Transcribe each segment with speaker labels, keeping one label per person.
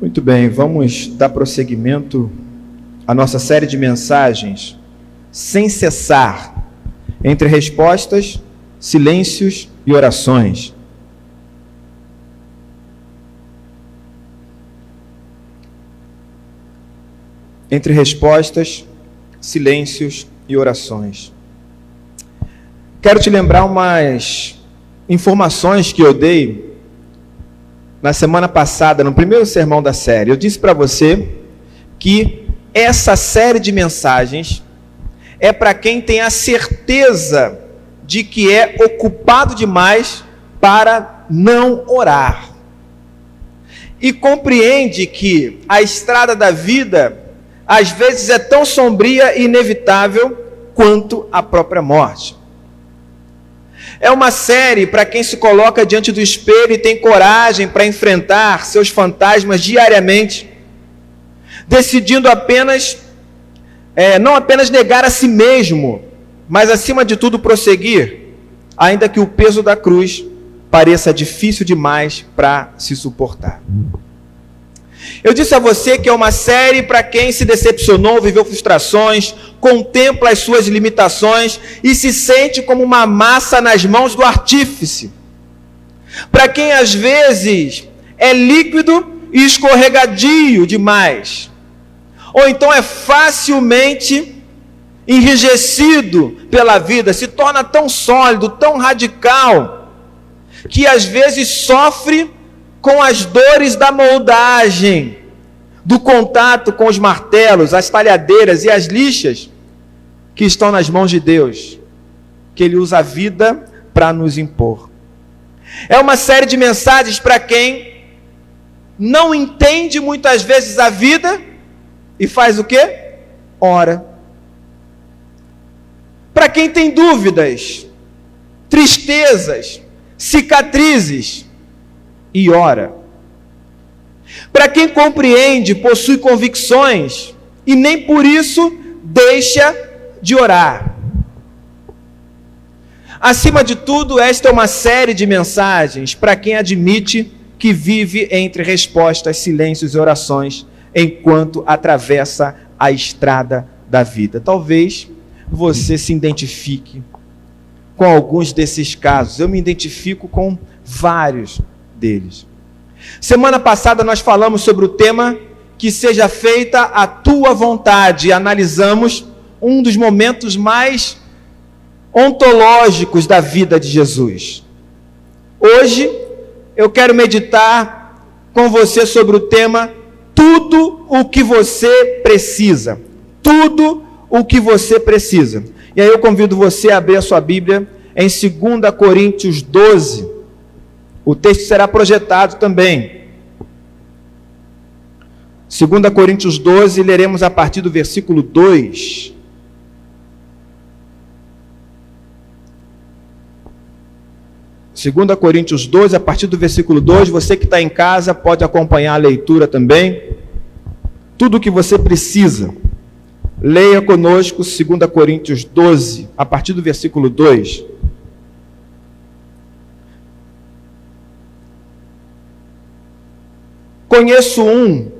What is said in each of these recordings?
Speaker 1: Muito bem, vamos dar prosseguimento à nossa série de mensagens sem cessar entre respostas, silêncios e orações. Entre respostas, silêncios e orações. Quero te lembrar umas informações que eu dei na semana passada, no primeiro sermão da série, eu disse para você que essa série de mensagens é para quem tem a certeza de que é ocupado demais para não orar. E compreende que a estrada da vida às vezes é tão sombria e inevitável quanto a própria morte. É uma série para quem se coloca diante do espelho e tem coragem para enfrentar seus fantasmas diariamente, decidindo apenas, é, não apenas negar a si mesmo, mas acima de tudo prosseguir, ainda que o peso da cruz pareça difícil demais para se suportar. Eu disse a você que é uma série para quem se decepcionou, viveu frustrações, contempla as suas limitações e se sente como uma massa nas mãos do artífice. Para quem às vezes é líquido e escorregadio demais. Ou então é facilmente enrijecido pela vida, se torna tão sólido, tão radical, que às vezes sofre com as dores da moldagem, do contato com os martelos, as talhadeiras e as lixas que estão nas mãos de Deus, que Ele usa a vida para nos impor. É uma série de mensagens para quem não entende muitas vezes a vida e faz o quê? Ora. Para quem tem dúvidas, tristezas, cicatrizes, e ora. Para quem compreende, possui convicções e nem por isso deixa de orar. Acima de tudo, esta é uma série de mensagens para quem admite que vive entre respostas, silêncios e orações enquanto atravessa a estrada da vida. Talvez você se identifique com alguns desses casos. Eu me identifico com vários deles. Semana passada nós falamos sobre o tema que seja feita a tua vontade analisamos um dos momentos mais ontológicos da vida de Jesus. Hoje eu quero meditar com você sobre o tema tudo o que você precisa. Tudo o que você precisa. E aí eu convido você a abrir a sua Bíblia em 2 Coríntios 12 o texto será projetado também. 2 Coríntios 12, leremos a partir do versículo 2. Segunda Coríntios 12, a partir do versículo 2, você que está em casa pode acompanhar a leitura também. Tudo o que você precisa. Leia conosco 2 Coríntios 12, a partir do versículo 2. Conheço um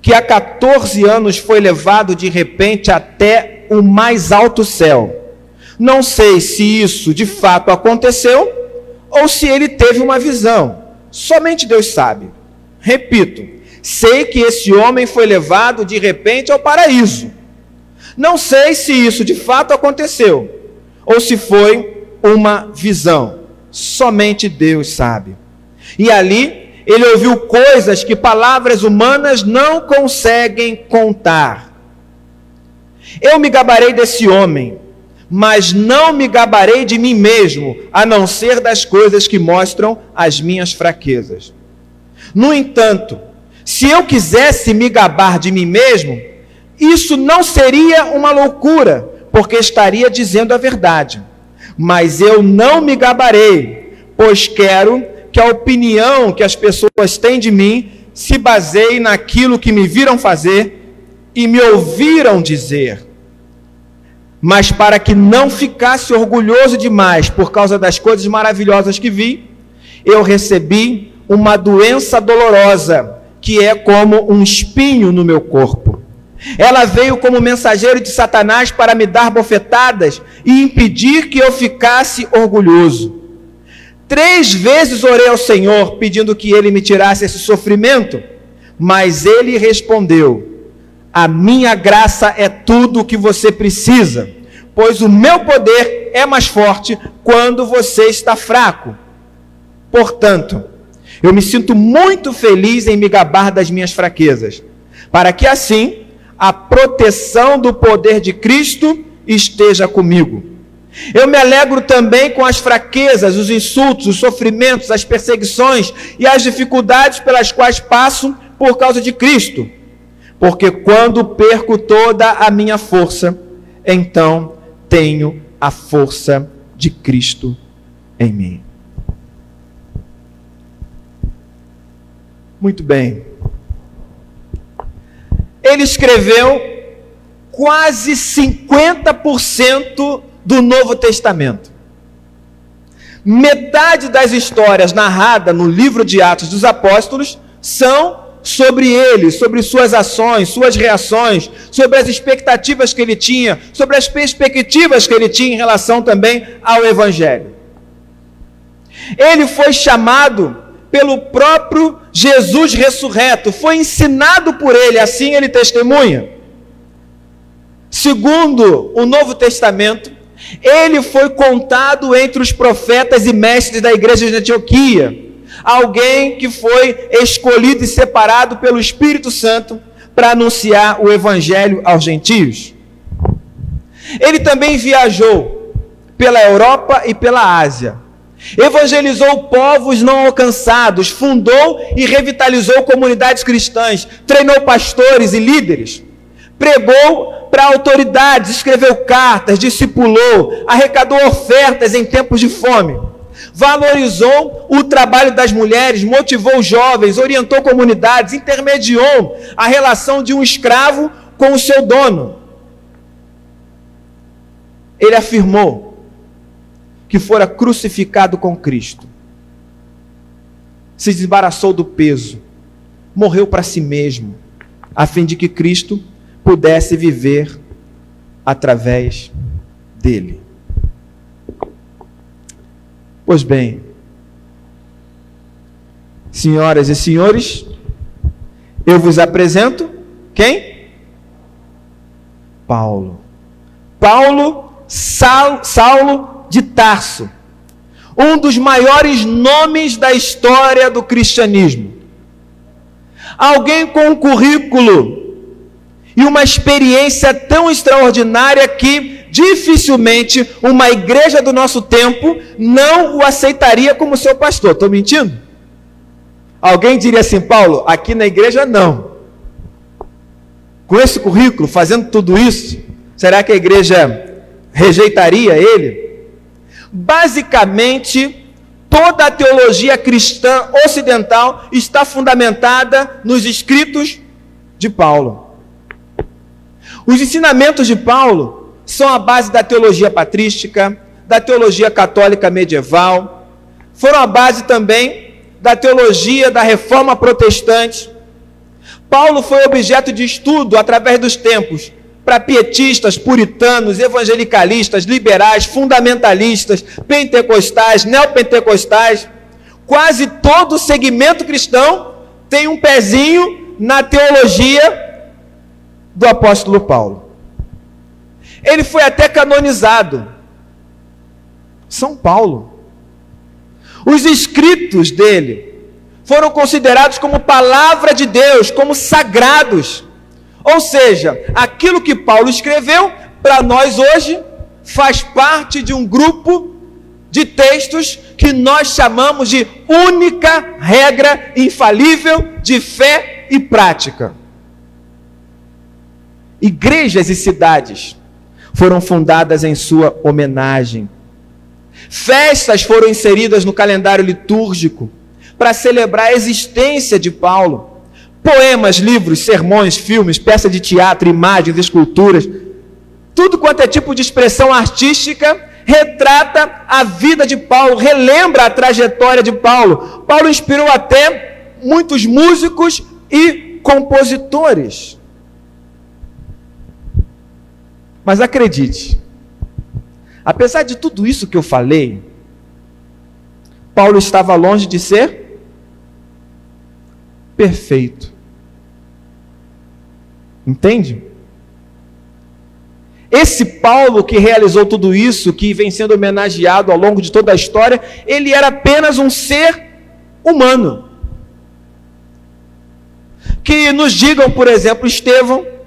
Speaker 1: que há 14 anos foi levado de repente até o mais alto céu. Não sei se isso de fato aconteceu ou se ele teve uma visão. Somente Deus sabe. Repito, sei que esse homem foi levado de repente ao paraíso. Não sei se isso de fato aconteceu ou se foi uma visão. Somente Deus sabe. E ali ele ouviu coisas que palavras humanas não conseguem contar. Eu me gabarei desse homem, mas não me gabarei de mim mesmo, a não ser das coisas que mostram as minhas fraquezas. No entanto, se eu quisesse me gabar de mim mesmo, isso não seria uma loucura, porque estaria dizendo a verdade. Mas eu não me gabarei, pois quero que a opinião que as pessoas têm de mim se baseie naquilo que me viram fazer e me ouviram dizer. Mas para que não ficasse orgulhoso demais por causa das coisas maravilhosas que vi, eu recebi uma doença dolorosa que é como um espinho no meu corpo. Ela veio como mensageiro de Satanás para me dar bofetadas e impedir que eu ficasse orgulhoso. Três vezes orei ao Senhor pedindo que ele me tirasse esse sofrimento, mas ele respondeu: A minha graça é tudo o que você precisa, pois o meu poder é mais forte quando você está fraco. Portanto, eu me sinto muito feliz em me gabar das minhas fraquezas, para que assim a proteção do poder de Cristo esteja comigo. Eu me alegro também com as fraquezas, os insultos, os sofrimentos, as perseguições e as dificuldades pelas quais passo por causa de Cristo. Porque quando perco toda a minha força, então tenho a força de Cristo em mim. Muito bem. Ele escreveu quase 50% do Novo Testamento. Metade das histórias narradas no livro de Atos dos Apóstolos são sobre ele, sobre suas ações, suas reações, sobre as expectativas que ele tinha, sobre as perspectivas que ele tinha em relação também ao Evangelho. Ele foi chamado pelo próprio Jesus ressurreto, foi ensinado por ele, assim ele testemunha. Segundo o Novo Testamento, ele foi contado entre os profetas e mestres da igreja de Antioquia, alguém que foi escolhido e separado pelo Espírito Santo para anunciar o evangelho aos gentios. Ele também viajou pela Europa e pela Ásia. Evangelizou povos não alcançados, fundou e revitalizou comunidades cristãs, treinou pastores e líderes, pregou para autoridades, escreveu cartas, discipulou, arrecadou ofertas em tempos de fome, valorizou o trabalho das mulheres, motivou jovens, orientou comunidades, intermediou a relação de um escravo com o seu dono. Ele afirmou que fora crucificado com Cristo. Se desembaraçou do peso, morreu para si mesmo, a fim de que Cristo pudesse viver através dele. Pois bem, senhoras e senhores, eu vos apresento quem? Paulo. Paulo, Saulo de Tarso, um dos maiores nomes da história do cristianismo. Alguém com um currículo e uma experiência tão extraordinária que dificilmente uma igreja do nosso tempo não o aceitaria como seu pastor. Estou mentindo? Alguém diria assim, Paulo, aqui na igreja não. Com esse currículo, fazendo tudo isso, será que a igreja rejeitaria ele? Basicamente, toda a teologia cristã ocidental está fundamentada nos escritos de Paulo. Os ensinamentos de Paulo são a base da teologia patrística, da teologia católica medieval, foram a base também da teologia da reforma protestante. Paulo foi objeto de estudo através dos tempos para pietistas, puritanos, evangelicalistas, liberais, fundamentalistas, pentecostais, neopentecostais. Quase todo segmento cristão tem um pezinho na teologia do apóstolo Paulo. Ele foi até canonizado. São Paulo. Os escritos dele foram considerados como palavra de Deus, como sagrados. Ou seja, aquilo que Paulo escreveu, para nós hoje, faz parte de um grupo de textos que nós chamamos de única regra infalível de fé e prática. Igrejas e cidades foram fundadas em sua homenagem. Festas foram inseridas no calendário litúrgico para celebrar a existência de Paulo. Poemas, livros, sermões, filmes, peças de teatro, imagens, esculturas, tudo quanto é tipo de expressão artística retrata a vida de Paulo, relembra a trajetória de Paulo. Paulo inspirou até muitos músicos e compositores. Mas acredite, apesar de tudo isso que eu falei, Paulo estava longe de ser perfeito. Entende? Esse Paulo que realizou tudo isso, que vem sendo homenageado ao longo de toda a história, ele era apenas um ser humano. Que nos digam, por exemplo, Estevão,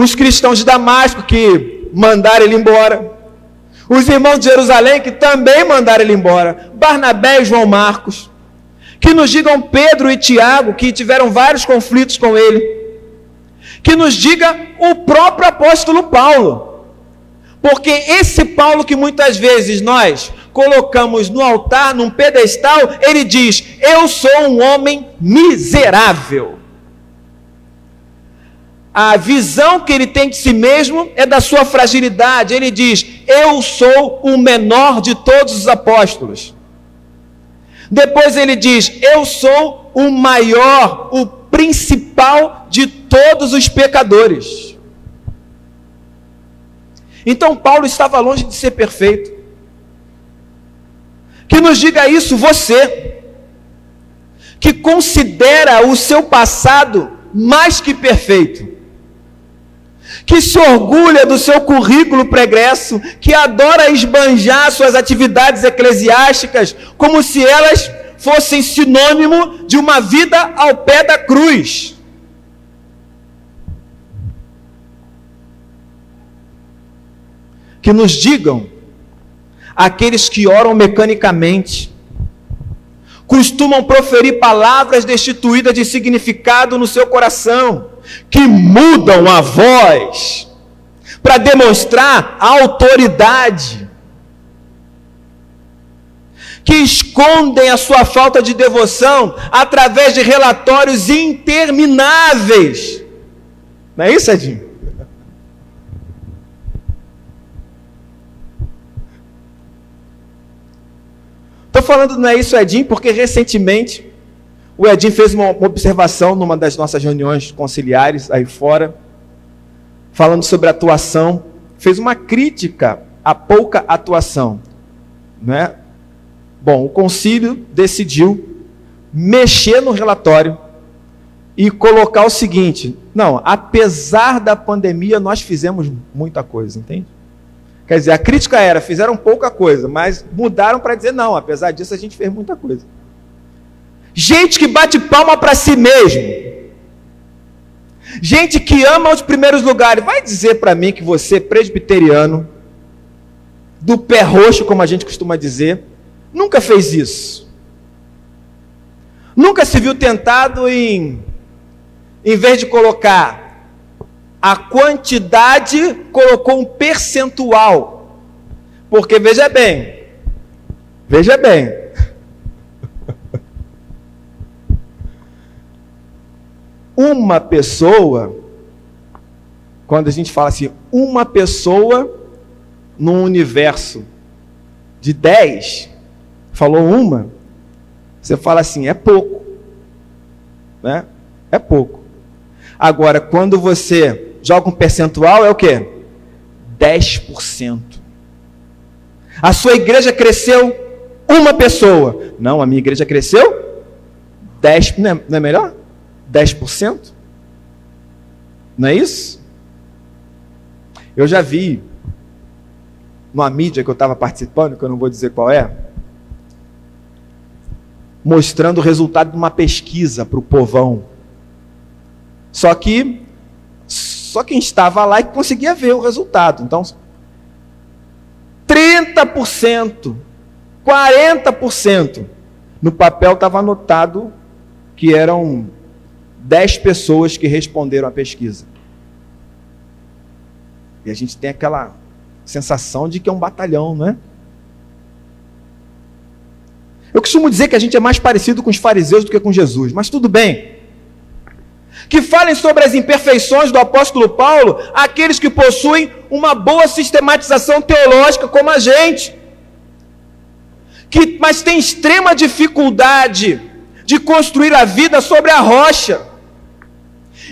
Speaker 1: os cristãos de Damasco que mandaram ele embora, os irmãos de Jerusalém que também mandaram ele embora, Barnabé e João Marcos, que nos digam Pedro e Tiago que tiveram vários conflitos com ele que nos diga o próprio apóstolo Paulo. Porque esse Paulo que muitas vezes nós colocamos no altar, num pedestal, ele diz: Eu sou um homem miserável. A visão que ele tem de si mesmo é da sua fragilidade. Ele diz: Eu sou o menor de todos os apóstolos. Depois ele diz: Eu sou o maior, o principal de todos os pecadores. Então Paulo estava longe de ser perfeito. Que nos diga isso você, que considera o seu passado mais que perfeito, que se orgulha do seu currículo pregresso, que adora esbanjar suas atividades eclesiásticas como se elas fossem sinônimo de uma vida ao pé da cruz. Que nos digam aqueles que oram mecanicamente, costumam proferir palavras destituídas de significado no seu coração, que mudam a voz para demonstrar autoridade que escondem a sua falta de devoção através de relatórios intermináveis. Não é isso, Edinho? Estou falando não é isso, Edinho, porque recentemente o Edinho fez uma observação numa das nossas reuniões conciliares aí fora, falando sobre atuação, fez uma crítica à pouca atuação, né? Bom, o concílio decidiu mexer no relatório e colocar o seguinte: não, apesar da pandemia, nós fizemos muita coisa, entende? Quer dizer, a crítica era: fizeram pouca coisa, mas mudaram para dizer: não, apesar disso, a gente fez muita coisa. Gente que bate palma para si mesmo. Gente que ama os primeiros lugares. Vai dizer para mim que você, presbiteriano, do pé roxo, como a gente costuma dizer, Nunca fez isso. Nunca se viu tentado em, em vez de colocar a quantidade, colocou um percentual. Porque veja bem, veja bem. Uma pessoa, quando a gente fala assim, uma pessoa num universo de 10, falou uma, você fala assim, é pouco. Né? É pouco. Agora, quando você joga um percentual, é o quê? 10%. A sua igreja cresceu uma pessoa. Não, a minha igreja cresceu 10%. Não é, não é melhor? 10%? Não é isso? Eu já vi numa mídia que eu estava participando, que eu não vou dizer qual é, mostrando o resultado de uma pesquisa para o povão. Só que só quem estava lá e conseguia ver o resultado. Então, 30%, 40%. No papel estava anotado que eram 10 pessoas que responderam à pesquisa. E a gente tem aquela sensação de que é um batalhão, não é? Eu costumo dizer que a gente é mais parecido com os fariseus do que com Jesus, mas tudo bem. Que falem sobre as imperfeições do apóstolo Paulo aqueles que possuem uma boa sistematização teológica como a gente, que, mas tem extrema dificuldade de construir a vida sobre a rocha,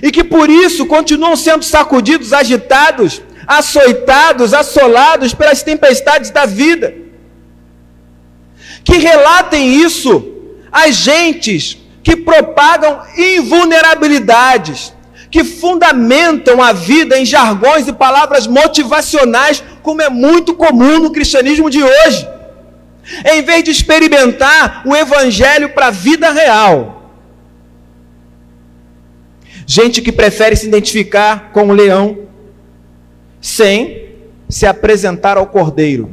Speaker 1: e que por isso continuam sendo sacudidos, agitados, açoitados, assolados pelas tempestades da vida. Que relatem isso as gentes que propagam invulnerabilidades, que fundamentam a vida em jargões e palavras motivacionais, como é muito comum no cristianismo de hoje. Em vez de experimentar o evangelho para a vida real. Gente que prefere se identificar com o leão sem se apresentar ao cordeiro.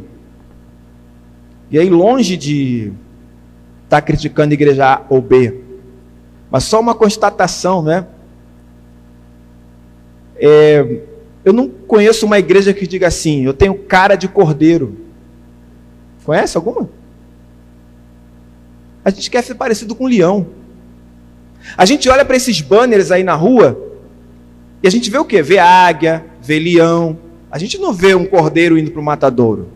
Speaker 1: E aí, longe de estar tá criticando a igreja A ou B, mas só uma constatação, né? É, eu não conheço uma igreja que diga assim: eu tenho cara de cordeiro. Conhece alguma? A gente quer ser parecido com um leão. A gente olha para esses banners aí na rua e a gente vê o quê? Vê águia, vê leão. A gente não vê um cordeiro indo para o matadouro.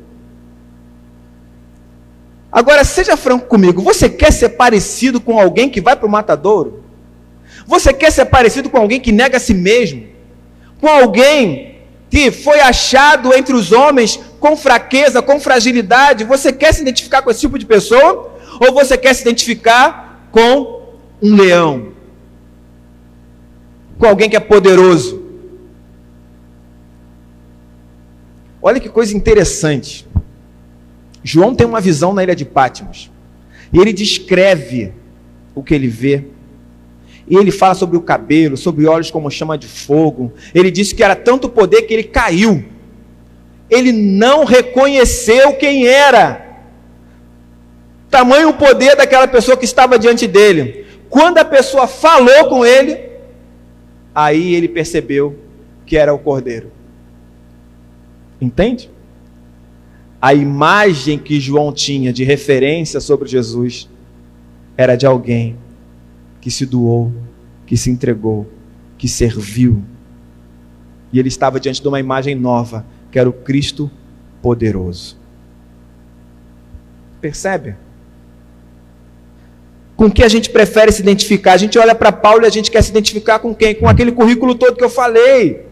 Speaker 1: Agora, seja franco comigo, você quer ser parecido com alguém que vai para o matadouro? Você quer ser parecido com alguém que nega a si mesmo? Com alguém que foi achado entre os homens com fraqueza, com fragilidade? Você quer se identificar com esse tipo de pessoa? Ou você quer se identificar com um leão? Com alguém que é poderoso? Olha que coisa interessante. João tem uma visão na ilha de Pátimos. E ele descreve o que ele vê. E ele fala sobre o cabelo, sobre olhos como chama de fogo. Ele disse que era tanto poder que ele caiu. Ele não reconheceu quem era. Tamanho poder daquela pessoa que estava diante dele. Quando a pessoa falou com ele, aí ele percebeu que era o cordeiro. Entende? A imagem que João tinha de referência sobre Jesus era de alguém que se doou, que se entregou, que serviu. E ele estava diante de uma imagem nova, que era o Cristo poderoso. Percebe? Com que a gente prefere se identificar? A gente olha para Paulo e a gente quer se identificar com quem? Com aquele currículo todo que eu falei.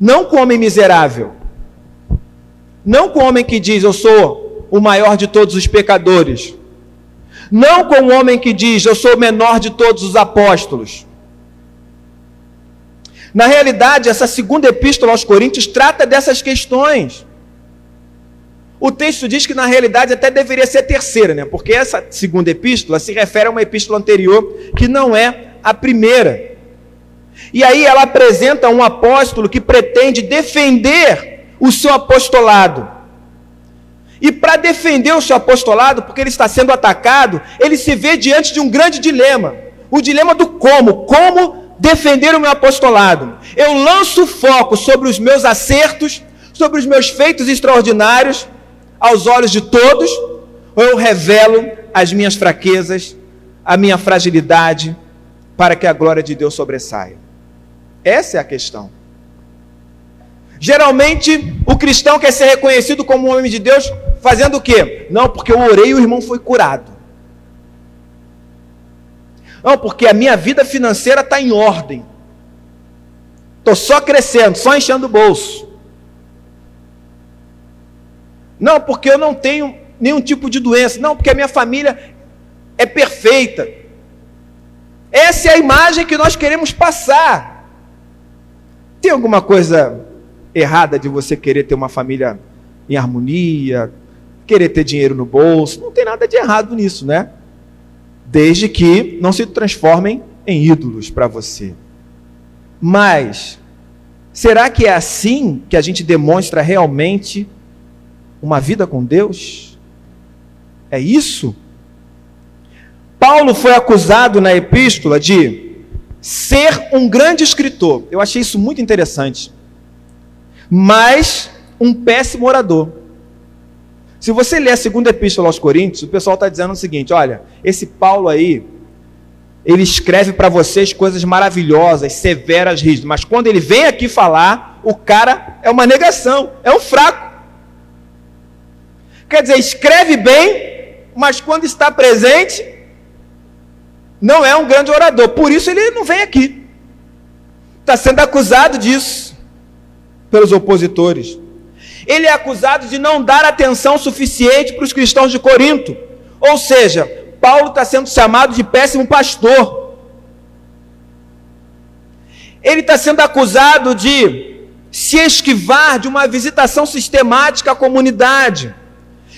Speaker 1: Não com homem miserável. Não com o homem que diz, eu sou o maior de todos os pecadores. Não com o homem que diz, eu sou o menor de todos os apóstolos. Na realidade, essa segunda epístola aos Coríntios trata dessas questões. O texto diz que na realidade até deveria ser a terceira, né? Porque essa segunda epístola se refere a uma epístola anterior que não é a primeira. E aí ela apresenta um apóstolo que pretende defender o seu apostolado. E para defender o seu apostolado, porque ele está sendo atacado, ele se vê diante de um grande dilema. O dilema do como. Como defender o meu apostolado? Eu lanço foco sobre os meus acertos, sobre os meus feitos extraordinários, aos olhos de todos, ou eu revelo as minhas fraquezas, a minha fragilidade, para que a glória de Deus sobressaia? Essa é a questão. Geralmente, o cristão quer ser reconhecido como um homem de Deus fazendo o quê? Não, porque eu orei e o irmão foi curado. Não, porque a minha vida financeira está em ordem. Estou só crescendo, só enchendo o bolso. Não, porque eu não tenho nenhum tipo de doença. Não, porque a minha família é perfeita. Essa é a imagem que nós queremos passar. Tem alguma coisa errada de você querer ter uma família em harmonia, querer ter dinheiro no bolso? Não tem nada de errado nisso, né? Desde que não se transformem em ídolos para você. Mas, será que é assim que a gente demonstra realmente uma vida com Deus? É isso? Paulo foi acusado na epístola de ser um grande escritor. Eu achei isso muito interessante. Mas um péssimo orador. Se você ler a segunda epístola aos Coríntios, o pessoal está dizendo o seguinte: olha, esse Paulo aí, ele escreve para vocês coisas maravilhosas, severas, rígidas, mas quando ele vem aqui falar, o cara é uma negação, é um fraco. Quer dizer, escreve bem, mas quando está presente, não é um grande orador. Por isso ele não vem aqui. está sendo acusado disso pelos opositores. Ele é acusado de não dar atenção suficiente para os cristãos de Corinto. Ou seja, Paulo está sendo chamado de péssimo pastor. Ele está sendo acusado de se esquivar de uma visitação sistemática à comunidade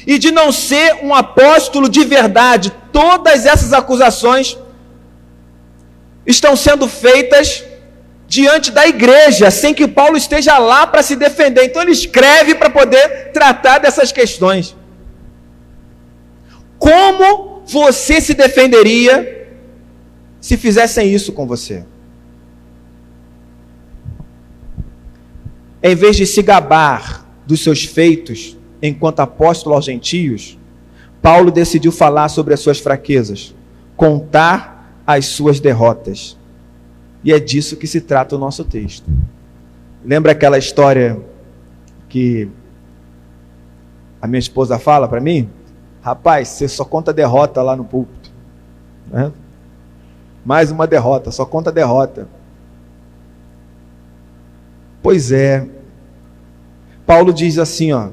Speaker 1: e de não ser um apóstolo de verdade. Todas essas acusações estão sendo feitas diante da igreja, sem que Paulo esteja lá para se defender. Então ele escreve para poder tratar dessas questões. Como você se defenderia se fizessem isso com você? Em vez de se gabar dos seus feitos enquanto apóstolo aos gentios, Paulo decidiu falar sobre as suas fraquezas, contar as suas derrotas. E é disso que se trata o nosso texto. Lembra aquela história que a minha esposa fala para mim? Rapaz, você só conta derrota lá no púlpito. Né? Mais uma derrota, só conta derrota. Pois é. Paulo diz assim, ó: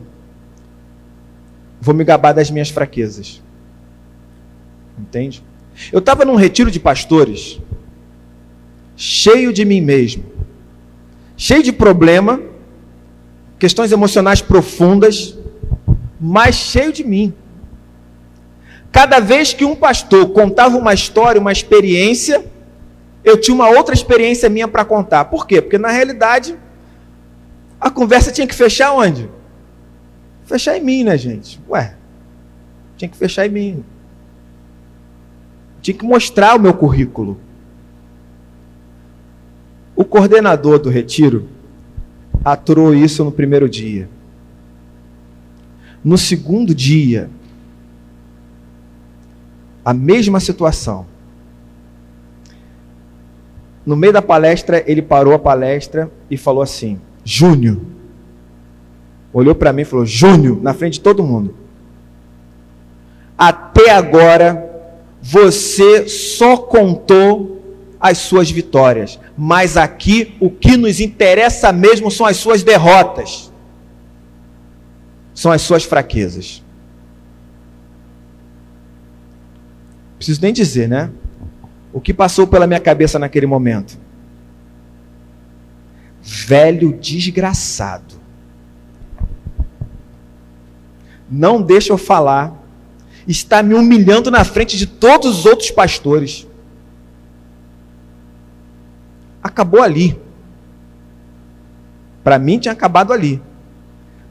Speaker 1: Vou me gabar das minhas fraquezas. Entende? Eu estava num retiro de pastores cheio de mim mesmo, cheio de problema, questões emocionais profundas, mas cheio de mim. Cada vez que um pastor contava uma história, uma experiência, eu tinha uma outra experiência minha para contar. Por quê? Porque na realidade a conversa tinha que fechar onde? Fechar em mim, né, gente? Ué, tinha que fechar em mim. Tinha que mostrar o meu currículo. O coordenador do retiro aturou isso no primeiro dia. No segundo dia, a mesma situação. No meio da palestra, ele parou a palestra e falou assim: Júnior. Olhou para mim e falou: Júnior, na frente de todo mundo. Até agora, você só contou as suas vitórias, mas aqui o que nos interessa mesmo são as suas derrotas, são as suas fraquezas. Preciso nem dizer, né? O que passou pela minha cabeça naquele momento? Velho desgraçado. Não deixa eu falar. Está me humilhando na frente de todos os outros pastores acabou ali. Para mim tinha acabado ali.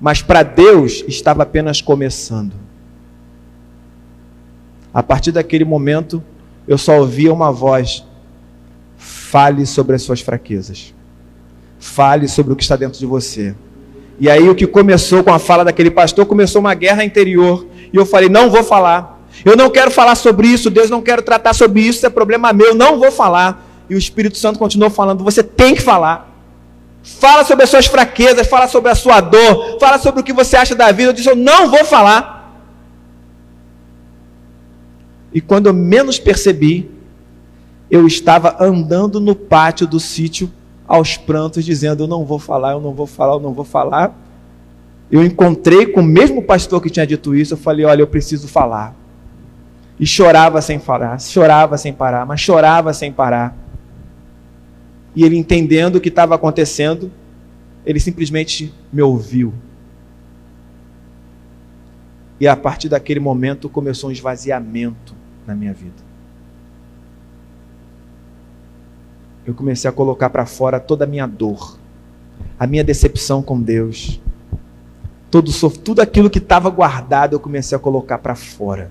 Speaker 1: Mas para Deus estava apenas começando. A partir daquele momento, eu só ouvia uma voz: fale sobre as suas fraquezas. Fale sobre o que está dentro de você. E aí o que começou com a fala daquele pastor começou uma guerra interior. E eu falei: não vou falar. Eu não quero falar sobre isso. Deus não quero tratar sobre isso. Isso é problema meu. Não vou falar. E o Espírito Santo continuou falando: você tem que falar. Fala sobre as suas fraquezas, fala sobre a sua dor, fala sobre o que você acha da vida. Eu disse: eu não vou falar. E quando eu menos percebi, eu estava andando no pátio do sítio aos prantos, dizendo: Eu não vou falar, eu não vou falar, eu não vou falar. Eu encontrei com o mesmo pastor que tinha dito isso. Eu falei: Olha, eu preciso falar. E chorava sem parar, chorava sem parar, mas chorava sem parar e ele entendendo o que estava acontecendo, ele simplesmente me ouviu. E a partir daquele momento começou um esvaziamento na minha vida. Eu comecei a colocar para fora toda a minha dor, a minha decepção com Deus, todo tudo aquilo que estava guardado, eu comecei a colocar para fora.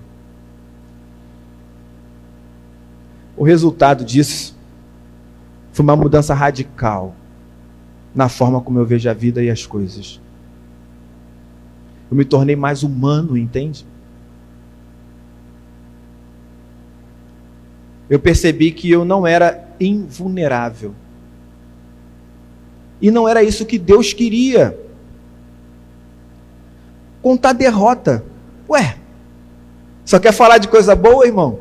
Speaker 1: O resultado disso foi uma mudança radical na forma como eu vejo a vida e as coisas. Eu me tornei mais humano, entende? Eu percebi que eu não era invulnerável. E não era isso que Deus queria. Contar derrota. Ué, só quer falar de coisa boa, irmão?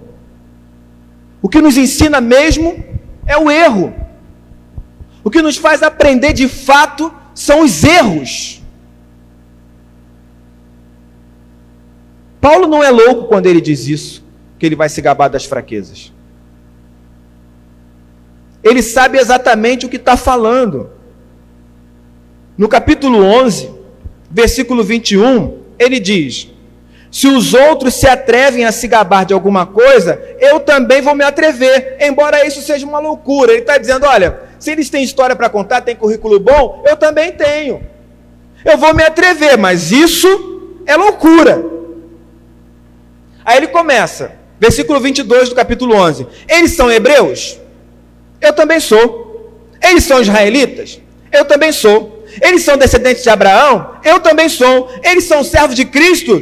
Speaker 1: O que nos ensina mesmo é o erro. O que nos faz aprender de fato são os erros. Paulo não é louco quando ele diz isso, que ele vai se gabar das fraquezas. Ele sabe exatamente o que está falando. No capítulo 11, versículo 21, ele diz: Se os outros se atrevem a se gabar de alguma coisa, eu também vou me atrever, embora isso seja uma loucura. Ele está dizendo: olha, se eles têm história para contar, têm currículo bom, eu também tenho. Eu vou me atrever, mas isso é loucura. Aí ele começa, versículo 22 do capítulo 11: Eles são hebreus? Eu também sou. Eles são israelitas? Eu também sou. Eles são descendentes de Abraão? Eu também sou. Eles são servos de Cristo?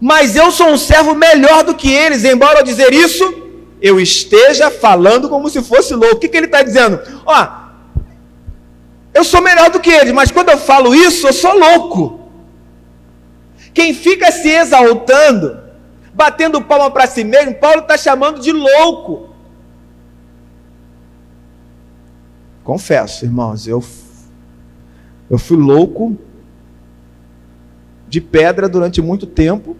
Speaker 1: Mas eu sou um servo melhor do que eles, embora ao dizer isso, eu esteja falando como se fosse louco. O que, que ele está dizendo? Ó, eu sou melhor do que eles, mas quando eu falo isso, eu sou louco. Quem fica se exaltando, batendo palma para si mesmo, Paulo está chamando de louco. Confesso, irmãos, eu, eu fui louco de pedra durante muito tempo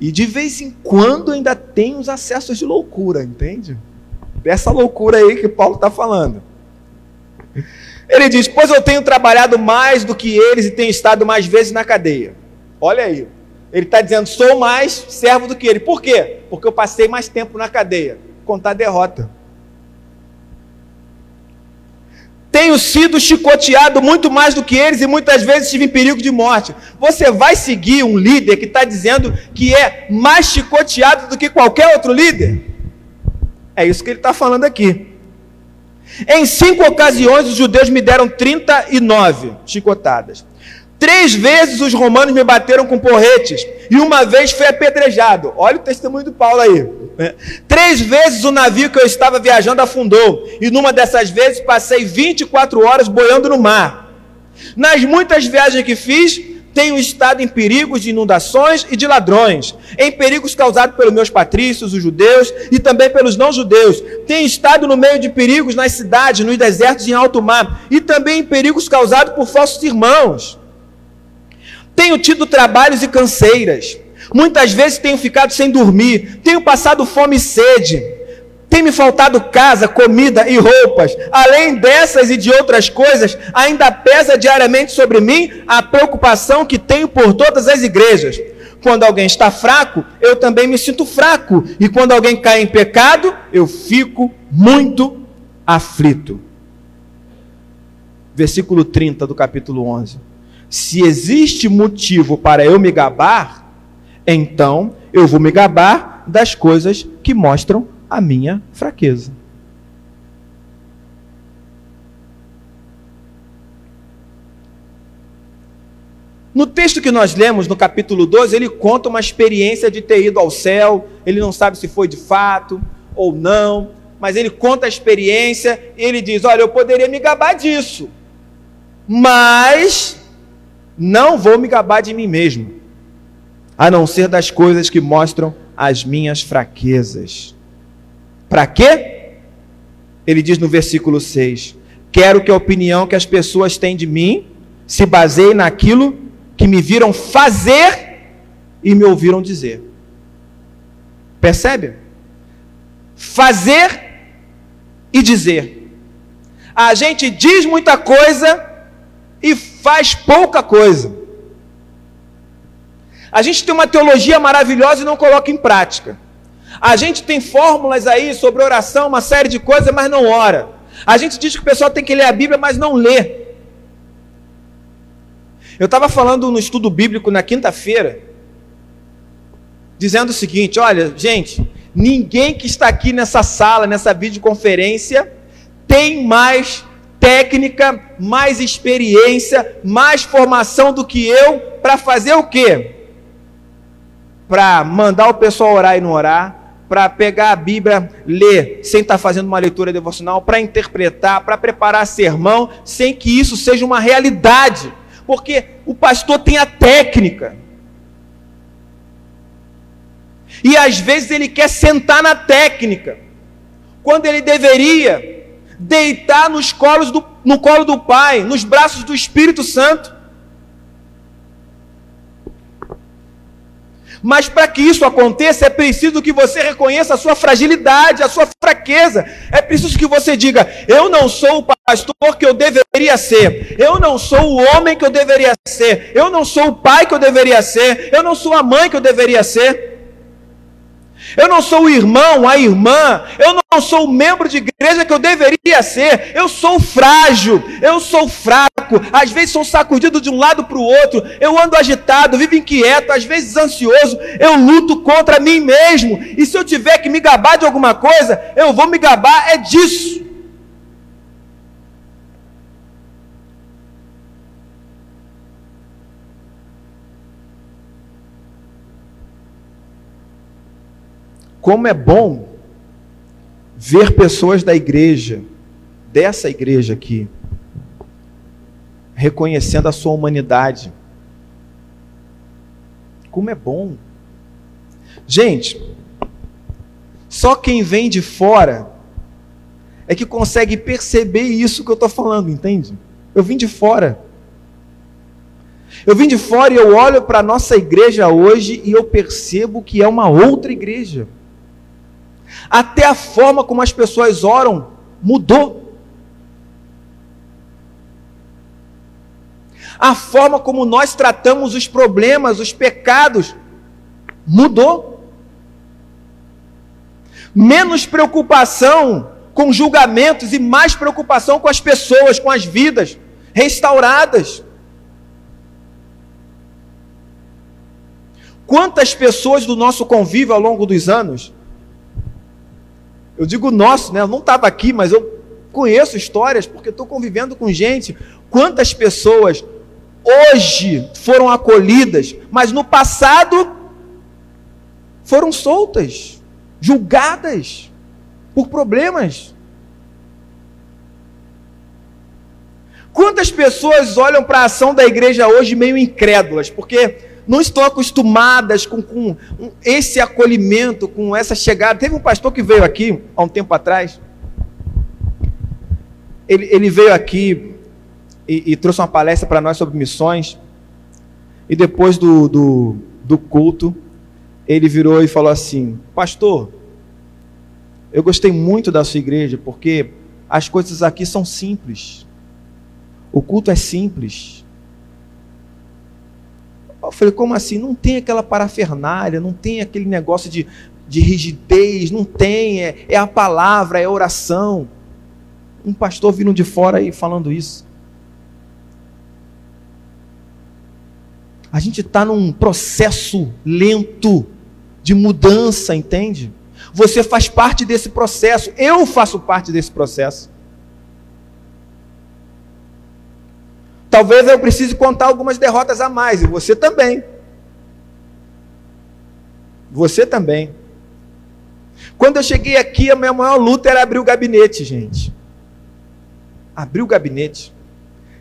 Speaker 1: e de vez em quando ainda tem os acessos de loucura, entende? Dessa loucura aí que Paulo está falando. Ele diz: Pois eu tenho trabalhado mais do que eles e tenho estado mais vezes na cadeia. Olha aí. Ele está dizendo: Sou mais servo do que ele. Por quê? Porque eu passei mais tempo na cadeia. Contar derrota. Tenho sido chicoteado muito mais do que eles e muitas vezes estive em perigo de morte. Você vai seguir um líder que está dizendo que é mais chicoteado do que qualquer outro líder? É isso que ele está falando aqui. Em cinco ocasiões, os judeus me deram 39 chicotadas. Três vezes os romanos me bateram com porretes e uma vez fui apedrejado. Olha o testemunho do Paulo aí. Né? Três vezes o navio que eu estava viajando afundou e numa dessas vezes passei 24 horas boiando no mar. Nas muitas viagens que fiz, tenho estado em perigos de inundações e de ladrões, em perigos causados pelos meus patrícios, os judeus, e também pelos não-judeus. Tenho estado no meio de perigos nas cidades, nos desertos e em alto mar, e também em perigos causados por falsos irmãos. Tenho tido trabalhos e canseiras. Muitas vezes tenho ficado sem dormir. Tenho passado fome e sede. Tem me faltado casa, comida e roupas. Além dessas e de outras coisas, ainda pesa diariamente sobre mim a preocupação que tenho por todas as igrejas. Quando alguém está fraco, eu também me sinto fraco. E quando alguém cai em pecado, eu fico muito aflito. Versículo 30 do capítulo 11 se existe motivo para eu me gabar, então eu vou me gabar das coisas que mostram a minha fraqueza. No texto que nós lemos, no capítulo 12, ele conta uma experiência de ter ido ao céu. Ele não sabe se foi de fato ou não, mas ele conta a experiência e ele diz: Olha, eu poderia me gabar disso, mas não vou me gabar de mim mesmo, a não ser das coisas que mostram as minhas fraquezas. Para quê? Ele diz no versículo 6: Quero que a opinião que as pessoas têm de mim se baseie naquilo que me viram fazer e me ouviram dizer. Percebe? Fazer e dizer. A gente diz muita coisa faz pouca coisa. A gente tem uma teologia maravilhosa e não coloca em prática. A gente tem fórmulas aí sobre oração, uma série de coisas, mas não ora. A gente diz que o pessoal tem que ler a Bíblia, mas não lê. Eu estava falando no estudo bíblico na quinta-feira, dizendo o seguinte: olha, gente, ninguém que está aqui nessa sala, nessa videoconferência, tem mais técnica, mais experiência, mais formação do que eu para fazer o quê? Para mandar o pessoal orar e não orar, para pegar a Bíblia, ler sem estar tá fazendo uma leitura devocional, para interpretar, para preparar sermão, sem que isso seja uma realidade, porque o pastor tem a técnica. E às vezes ele quer sentar na técnica, quando ele deveria deitar nos colos do, no colo do Pai, nos braços do Espírito Santo. Mas para que isso aconteça, é preciso que você reconheça a sua fragilidade, a sua fraqueza. É preciso que você diga: Eu não sou o pastor que eu deveria ser. Eu não sou o homem que eu deveria ser. Eu não sou o pai que eu deveria ser. Eu não sou a mãe que eu deveria ser. Eu não sou o irmão, a irmã, eu não sou o membro de igreja que eu deveria ser. Eu sou frágil, eu sou fraco. Às vezes sou sacudido de um lado para o outro. Eu ando agitado, vivo inquieto, às vezes ansioso. Eu luto contra mim mesmo. E se eu tiver que me gabar de alguma coisa, eu vou me gabar é disso. Como é bom ver pessoas da igreja, dessa igreja aqui, reconhecendo a sua humanidade. Como é bom. Gente, só quem vem de fora é que consegue perceber isso que eu estou falando, entende? Eu vim de fora. Eu vim de fora e eu olho para a nossa igreja hoje e eu percebo que é uma outra igreja. Até a forma como as pessoas oram mudou. A forma como nós tratamos os problemas, os pecados, mudou. Menos preocupação com julgamentos e mais preocupação com as pessoas, com as vidas restauradas. Quantas pessoas do nosso convívio ao longo dos anos eu digo nosso, né? Eu não estava aqui, mas eu conheço histórias porque estou convivendo com gente. Quantas pessoas hoje foram acolhidas, mas no passado foram soltas, julgadas por problemas. Quantas pessoas olham para a ação da igreja hoje meio incrédulas, porque não estão acostumadas com, com esse acolhimento, com essa chegada. Teve um pastor que veio aqui há um tempo atrás. Ele, ele veio aqui e, e, trouxe uma palestra para nós sobre missões. E depois do, do, do culto, ele virou e falou assim: Pastor, eu gostei muito da sua igreja porque as coisas aqui são simples. O culto é simples. Eu falei, como assim? Não tem aquela parafernália, não tem aquele negócio de, de rigidez, não tem, é, é a palavra, é a oração. Um pastor vindo de fora aí falando isso. A gente está num processo lento de mudança, entende? Você faz parte desse processo, eu faço parte desse processo. Talvez eu precise contar algumas derrotas a mais, e você também. Você também. Quando eu cheguei aqui, a minha maior luta era abrir o gabinete, gente. Abrir o gabinete.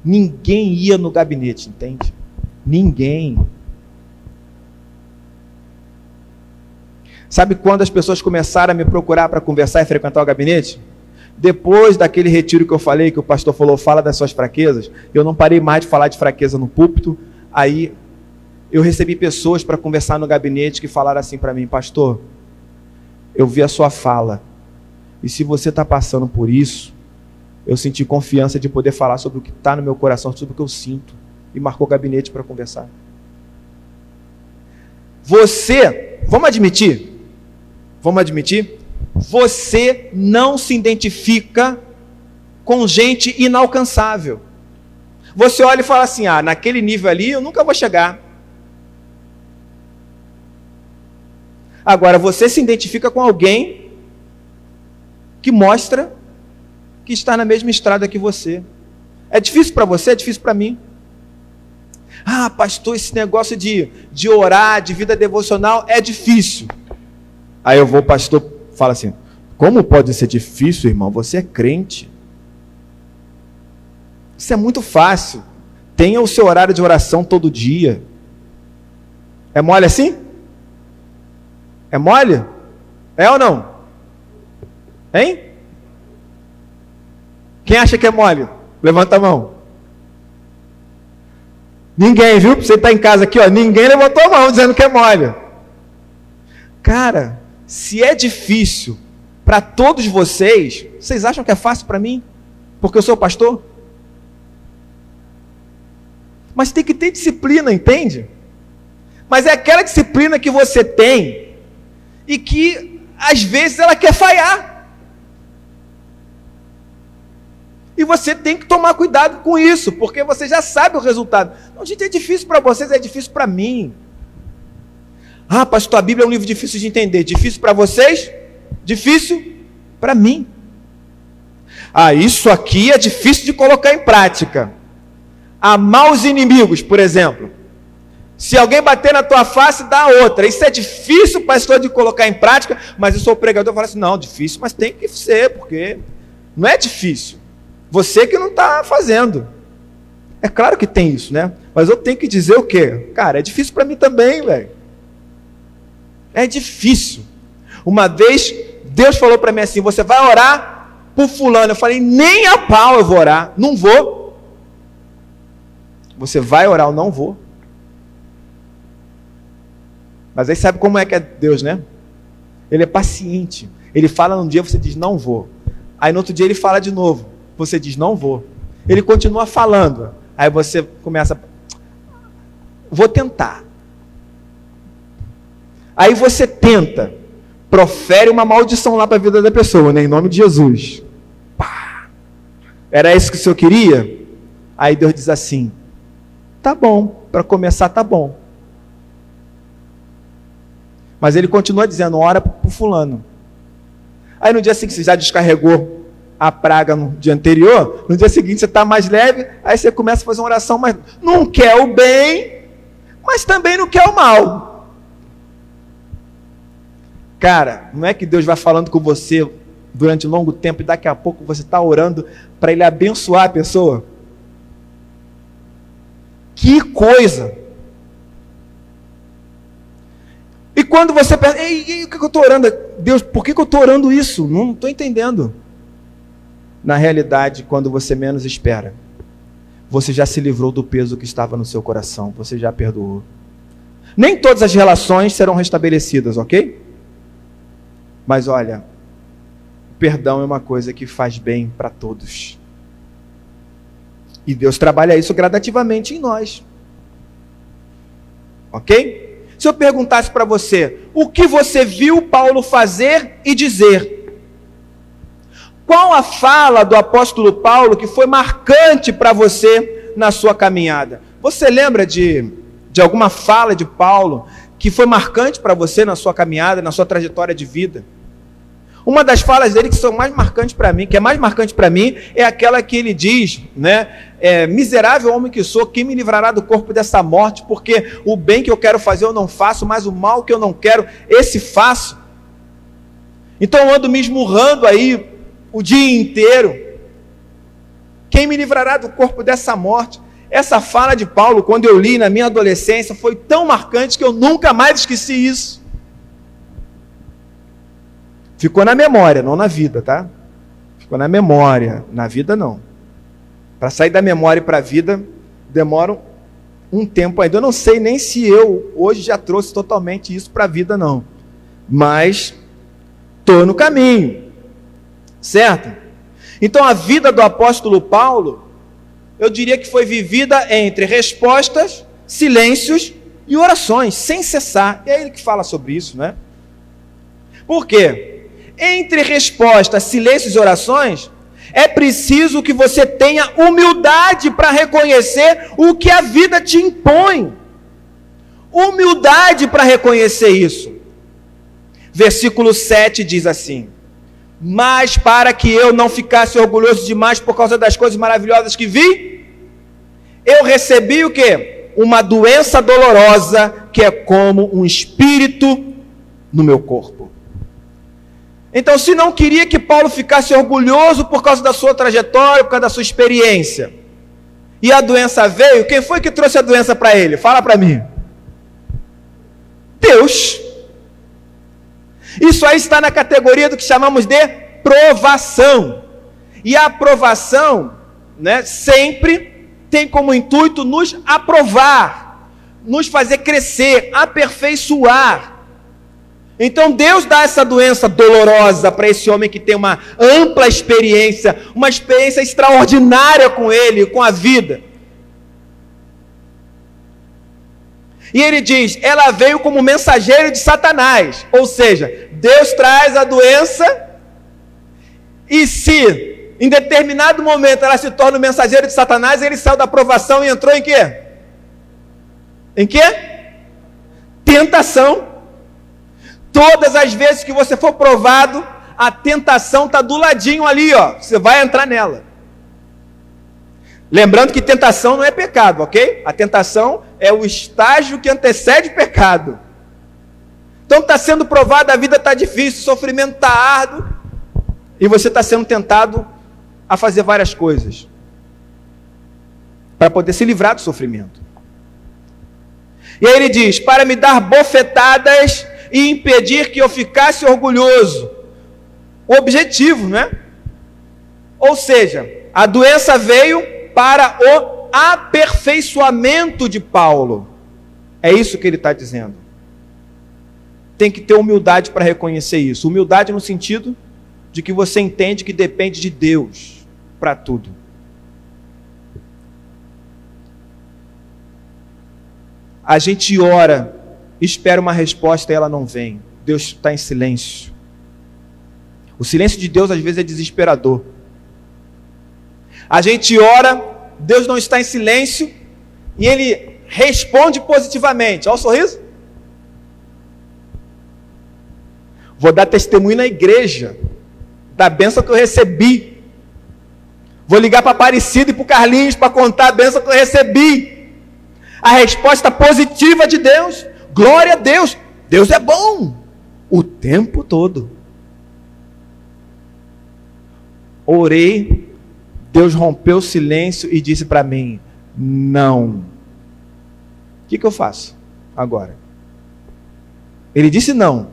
Speaker 1: Ninguém ia no gabinete, entende? Ninguém. Sabe quando as pessoas começaram a me procurar para conversar e frequentar o gabinete? Depois daquele retiro que eu falei, que o pastor falou, fala das suas fraquezas, eu não parei mais de falar de fraqueza no púlpito. Aí eu recebi pessoas para conversar no gabinete que falaram assim para mim, pastor, eu vi a sua fala. E se você está passando por isso, eu senti confiança de poder falar sobre o que está no meu coração, sobre o que eu sinto. E marcou o gabinete para conversar. Você, vamos admitir? Vamos admitir? Você não se identifica com gente inalcançável. Você olha e fala assim: ah, naquele nível ali eu nunca vou chegar. Agora, você se identifica com alguém que mostra que está na mesma estrada que você. É difícil para você, é difícil para mim. Ah, pastor, esse negócio de, de orar, de vida devocional é difícil. Aí eu vou, pastor, fala assim: como pode ser difícil, irmão? Você é crente. Isso é muito fácil. Tenha o seu horário de oração todo dia. É mole assim? É mole? É ou não? Hein? Quem acha que é mole? Levanta a mão. Ninguém, viu? Você está em casa aqui, ó. Ninguém levantou a mão dizendo que é mole. Cara, se é difícil para todos vocês, vocês acham que é fácil para mim? Porque eu sou pastor? Mas tem que ter disciplina, entende? Mas é aquela disciplina que você tem e que às vezes ela quer falhar. E você tem que tomar cuidado com isso, porque você já sabe o resultado. Não, gente, é difícil para vocês, é difícil para mim. Ah, pastor, a Bíblia é um livro difícil de entender. Difícil para vocês? Difícil para mim. Ah, isso aqui é difícil de colocar em prática. Amar os inimigos, por exemplo. Se alguém bater na tua face, dá outra. Isso é difícil, pastor, de colocar em prática, mas eu sou pregador, eu falo assim: não, difícil, mas tem que ser, porque não é difícil. Você que não está fazendo. É claro que tem isso, né? Mas eu tenho que dizer o quê? Cara, é difícil para mim também, velho. É difícil. Uma vez Deus falou para mim assim: você vai orar por fulano. Eu falei: nem a pau eu vou orar. Não vou. Você vai orar, eu não vou. Mas aí sabe como é que é Deus, né? Ele é paciente. Ele fala num dia, você diz, não vou. Aí no outro dia ele fala de novo. Você diz, não vou. Ele continua falando. Aí você começa, vou tentar. Aí você tenta, profere uma maldição lá para a vida da pessoa, né? em nome de Jesus. Pá. Era isso que o senhor queria? Aí Deus diz assim: tá bom, para começar, tá bom. Mas ele continua dizendo: ora para o fulano. Aí no dia seguinte você já descarregou a praga no dia anterior, no dia seguinte você está mais leve, aí você começa a fazer uma oração, mas não quer o bem, mas também não quer o mal. Cara, não é que Deus vai falando com você durante um longo tempo e daqui a pouco você está orando para Ele abençoar a pessoa? Que coisa! E quando você pensa, ei, o que eu estou orando? Deus, por que eu estou orando isso? Não estou entendendo. Na realidade, quando você menos espera, você já se livrou do peso que estava no seu coração, você já perdoou. Nem todas as relações serão restabelecidas, ok? Mas olha, perdão é uma coisa que faz bem para todos. E Deus trabalha isso gradativamente em nós. Ok? Se eu perguntasse para você, o que você viu Paulo fazer e dizer? Qual a fala do apóstolo Paulo que foi marcante para você na sua caminhada? Você lembra de, de alguma fala de Paulo que foi marcante para você na sua caminhada, na sua trajetória de vida? Uma das falas dele que são mais marcantes para mim, que é mais marcante para mim, é aquela que ele diz, né? É, miserável homem que sou, quem me livrará do corpo dessa morte? Porque o bem que eu quero fazer eu não faço, mas o mal que eu não quero, esse faço. Então eu ando me esmurrando aí o dia inteiro. Quem me livrará do corpo dessa morte? Essa fala de Paulo, quando eu li na minha adolescência, foi tão marcante que eu nunca mais esqueci isso. Ficou na memória, não na vida, tá? Ficou na memória, na vida não. Para sair da memória para a vida, demora um tempo ainda. Eu não sei nem se eu hoje já trouxe totalmente isso para a vida, não. Mas estou no caminho. Certo? Então a vida do apóstolo Paulo, eu diria que foi vivida entre respostas, silêncios e orações, sem cessar. É ele que fala sobre isso, né? Por quê? Entre respostas, silêncios e orações, é preciso que você tenha humildade para reconhecer o que a vida te impõe. Humildade para reconhecer isso. Versículo 7 diz assim: Mas para que eu não ficasse orgulhoso demais por causa das coisas maravilhosas que vi, eu recebi o que? Uma doença dolorosa que é como um espírito no meu corpo. Então, se não queria que Paulo ficasse orgulhoso por causa da sua trajetória, por causa da sua experiência, e a doença veio, quem foi que trouxe a doença para ele? Fala para mim. Deus. Isso aí está na categoria do que chamamos de provação. E a aprovação, né, sempre tem como intuito nos aprovar, nos fazer crescer, aperfeiçoar. Então Deus dá essa doença dolorosa para esse homem que tem uma ampla experiência, uma experiência extraordinária com ele, com a vida. E ele diz: ela veio como mensageiro de Satanás. Ou seja, Deus traz a doença, e se em determinado momento ela se torna o mensageiro de Satanás, ele saiu da aprovação e entrou em quê? Em quê? Tentação. Todas as vezes que você for provado, a tentação está do ladinho ali, ó. Você vai entrar nela. Lembrando que tentação não é pecado, ok? A tentação é o estágio que antecede o pecado. Então está sendo provado, a vida está difícil, o sofrimento está árduo, e você está sendo tentado a fazer várias coisas para poder se livrar do sofrimento. E aí ele diz: para me dar bofetadas e impedir que eu ficasse orgulhoso. O objetivo, não é? Ou seja, a doença veio para o aperfeiçoamento de Paulo. É isso que ele está dizendo. Tem que ter humildade para reconhecer isso. Humildade no sentido de que você entende que depende de Deus para tudo. A gente ora, espera uma resposta e ela não vem. Deus está em silêncio. O silêncio de Deus às vezes é desesperador. A gente ora, Deus não está em silêncio e ele responde positivamente. Olha o sorriso. Vou dar testemunho na igreja da benção que eu recebi. Vou ligar para Aparecido e para o Carlinhos para contar a benção que eu recebi. A resposta positiva de Deus. Glória a Deus. Deus é bom o tempo todo. Orei, Deus rompeu o silêncio e disse para mim: Não. O que, que eu faço agora? Ele disse não.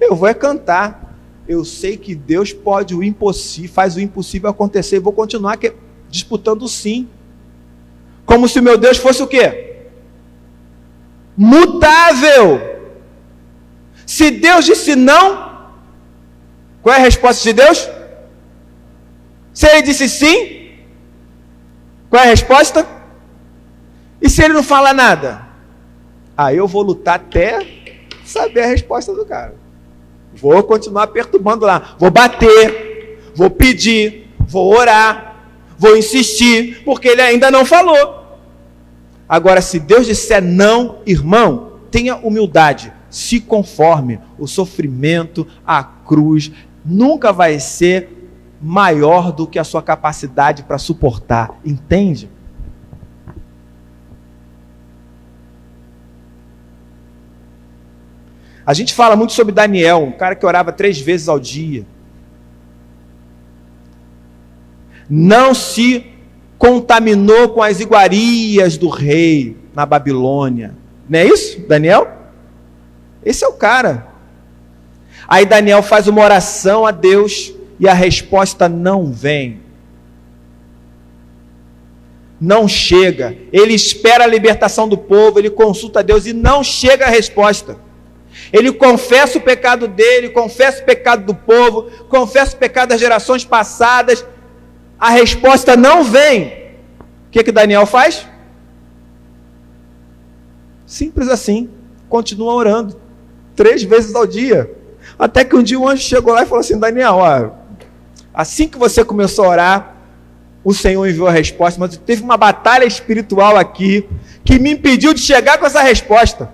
Speaker 1: Eu vou é cantar. Eu sei que Deus pode o impossível, faz o impossível acontecer. vou continuar disputando sim. Como se o meu Deus fosse o quê? Mutável. Se Deus disse não, qual é a resposta de Deus? Se ele disse sim, qual é a resposta? E se ele não fala nada? Aí ah, eu vou lutar até saber a resposta do cara. Vou continuar perturbando lá. Vou bater, vou pedir, vou orar, vou insistir, porque ele ainda não falou. Agora, se Deus disser não, irmão, tenha humildade, se conforme. O sofrimento, a cruz, nunca vai ser maior do que a sua capacidade para suportar, entende? A gente fala muito sobre Daniel, um cara que orava três vezes ao dia. Não se contaminou com as iguarias do rei na Babilônia. Não é isso, Daniel? Esse é o cara. Aí Daniel faz uma oração a Deus e a resposta não vem. Não chega. Ele espera a libertação do povo, ele consulta a Deus e não chega a resposta. Ele confessa o pecado dele, confessa o pecado do povo, confessa o pecado das gerações passadas, a resposta não vem, o que, que Daniel faz? Simples assim, continua orando, três vezes ao dia. Até que um dia um anjo chegou lá e falou assim: Daniel, ó, assim que você começou a orar, o Senhor enviou a resposta, mas teve uma batalha espiritual aqui que me impediu de chegar com essa resposta.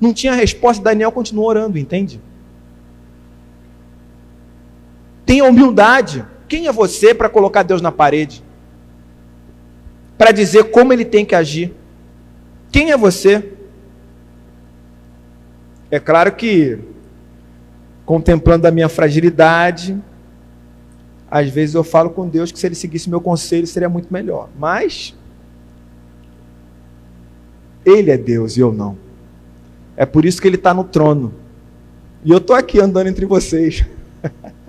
Speaker 1: Não tinha resposta, Daniel continuou orando, entende? Tenha humildade. Quem é você para colocar Deus na parede? Para dizer como ele tem que agir? Quem é você? É claro que, contemplando a minha fragilidade, às vezes eu falo com Deus que se ele seguisse meu conselho seria muito melhor. Mas, Ele é Deus e eu não. É por isso que Ele está no trono. E eu estou aqui andando entre vocês.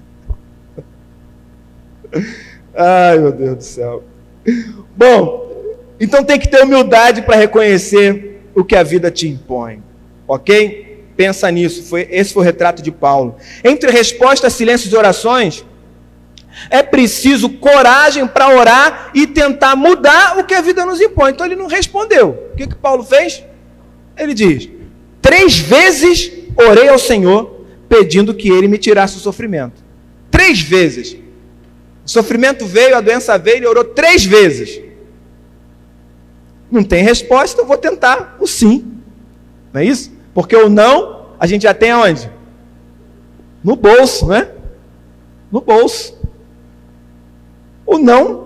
Speaker 1: Ai, meu Deus do céu. Bom, então tem que ter humildade para reconhecer o que a vida te impõe. Ok? Pensa nisso. Foi, esse foi o retrato de Paulo. Entre respostas, silêncios e orações, é preciso coragem para orar e tentar mudar o que a vida nos impõe. Então ele não respondeu. O que, que Paulo fez? Ele diz: Três vezes orei ao Senhor pedindo que ele me tirasse o sofrimento. Três vezes. O sofrimento veio, a doença veio, ele orou três vezes. Não tem resposta, eu vou tentar o sim. Não é isso? Porque o não, a gente já tem aonde? No bolso, não é? No bolso. O não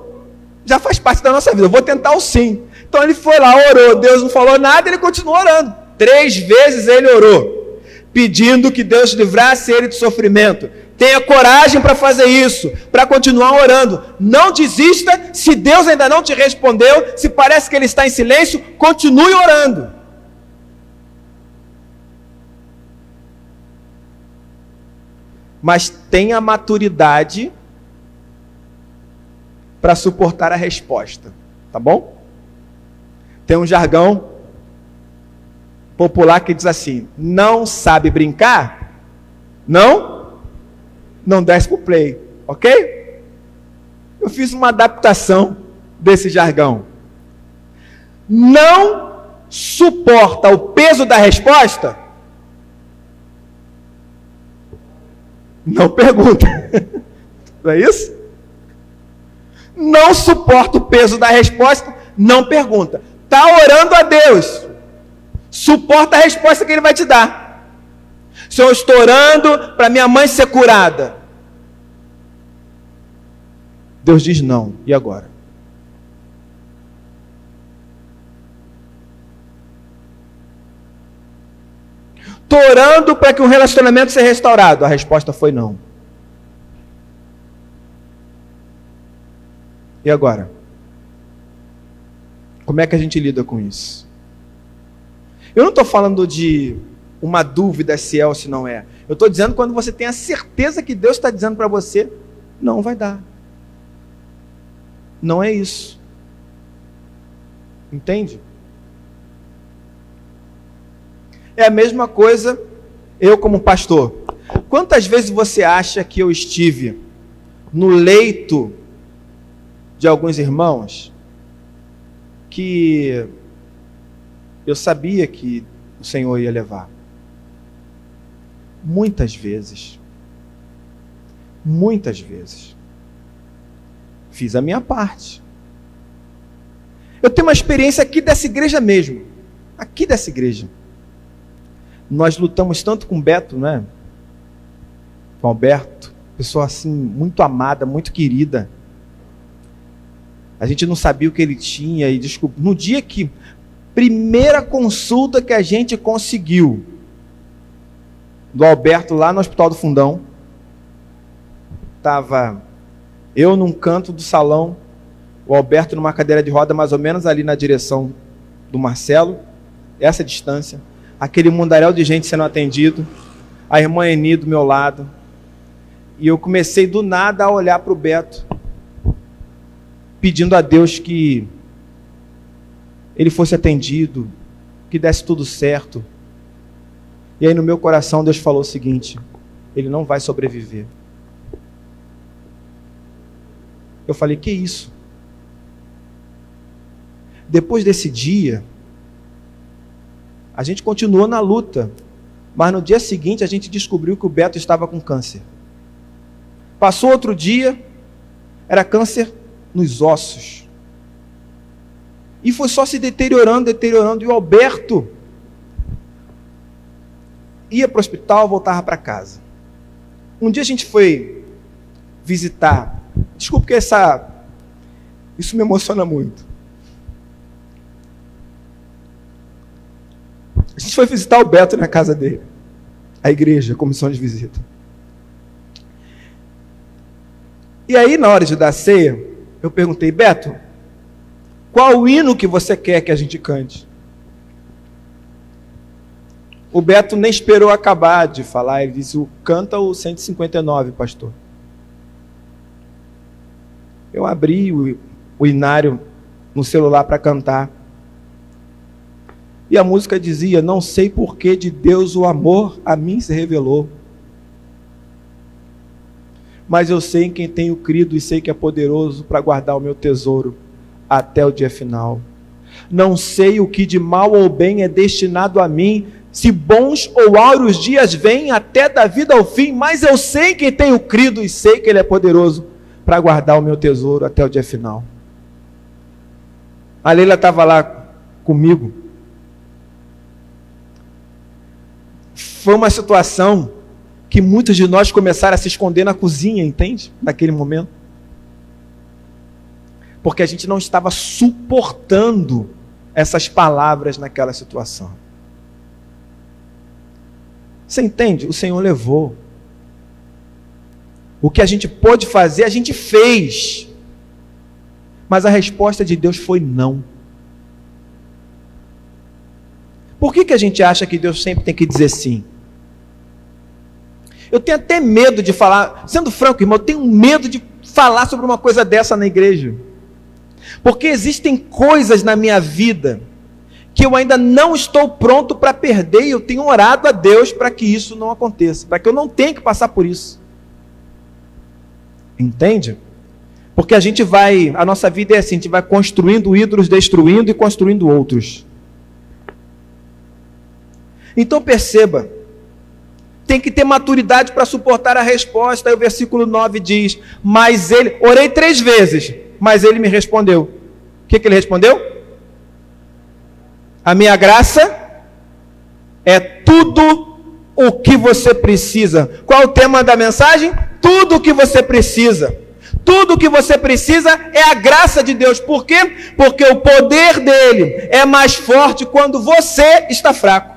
Speaker 1: já faz parte da nossa vida. Eu vou tentar o sim. Então ele foi lá, orou. Deus não falou nada, ele continuou orando. Três vezes ele orou, pedindo que Deus livrasse ele de sofrimento. Tenha coragem para fazer isso, para continuar orando. Não desista. Se Deus ainda não te respondeu, se parece que Ele está em silêncio, continue orando. Mas tenha maturidade para suportar a resposta, tá bom? Tem um jargão popular que diz assim: não sabe brincar? Não? Não desce para o play, ok? Eu fiz uma adaptação desse jargão. Não suporta o peso da resposta? Não pergunta. Não é isso? Não suporta o peso da resposta? Não pergunta. Está orando a Deus. Suporta a resposta que Ele vai te dar. Senhor, eu estou orando para minha mãe ser curada. Deus diz não. E agora? Estou orando para que o relacionamento seja restaurado. A resposta foi não. E agora? Como é que a gente lida com isso? Eu não estou falando de uma dúvida se é ou se não é. Eu estou dizendo quando você tem a certeza que Deus está dizendo para você, não vai dar. Não é isso. Entende? É a mesma coisa eu como pastor. Quantas vezes você acha que eu estive no leito de alguns irmãos que eu sabia que o Senhor ia levar? Muitas vezes. Muitas vezes. Fiz a minha parte. Eu tenho uma experiência aqui dessa igreja mesmo. Aqui dessa igreja. Nós lutamos tanto com Beto, né? Com Alberto. Pessoa assim, muito amada, muito querida. A gente não sabia o que ele tinha e desculpa. No dia que primeira consulta que a gente conseguiu do Alberto lá no Hospital do Fundão, estava eu num canto do salão, o Alberto numa cadeira de roda, mais ou menos ali na direção do Marcelo, essa distância, aquele mundaréu de gente sendo atendido, a irmã Eni do meu lado, e eu comecei do nada a olhar para o Beto, pedindo a Deus que ele fosse atendido, que desse tudo certo. E aí no meu coração Deus falou o seguinte: ele não vai sobreviver. Eu falei: Que isso? Depois desse dia, a gente continuou na luta, mas no dia seguinte a gente descobriu que o Beto estava com câncer. Passou outro dia, era câncer nos ossos. E foi só se deteriorando, deteriorando. E o Alberto ia para o hospital, voltava para casa. Um dia a gente foi visitar Desculpe que essa isso me emociona muito. A gente foi visitar o Beto na casa dele, a igreja, a comissão de visita. E aí, na hora de dar ceia, eu perguntei, Beto, qual o hino que você quer que a gente cante? O Beto nem esperou acabar de falar, ele disse: canta o 159, pastor. Eu abri o, o inário no celular para cantar. E a música dizia: Não sei por que de Deus o amor a mim se revelou. Mas eu sei em quem tenho crido e sei que é poderoso para guardar o meu tesouro até o dia final. Não sei o que de mal ou bem é destinado a mim, se bons ou áureos dias vêm até da vida ao fim, mas eu sei que tenho crido e sei que Ele é poderoso para guardar o meu tesouro até o dia final. A Leila estava lá comigo. Foi uma situação que muitos de nós começaram a se esconder na cozinha, entende? Naquele momento. Porque a gente não estava suportando essas palavras naquela situação. Você entende? O Senhor levou. O que a gente pôde fazer, a gente fez. Mas a resposta de Deus foi não. Por que, que a gente acha que Deus sempre tem que dizer sim? Eu tenho até medo de falar, sendo franco, irmão, eu tenho medo de falar sobre uma coisa dessa na igreja. Porque existem coisas na minha vida que eu ainda não estou pronto para perder e eu tenho orado a Deus para que isso não aconteça, para que eu não tenha que passar por isso. Entende? Porque a gente vai, a nossa vida é assim, a gente vai construindo ídolos, destruindo e construindo outros. Então perceba, tem que ter maturidade para suportar a resposta. Aí o versículo 9 diz: Mas ele, orei três vezes, mas ele me respondeu. O que, que ele respondeu? A minha graça é tudo o que você precisa. Qual o tema da mensagem? Tudo o que você precisa. Tudo o que você precisa é a graça de Deus. Por quê? Porque o poder dele é mais forte quando você está fraco.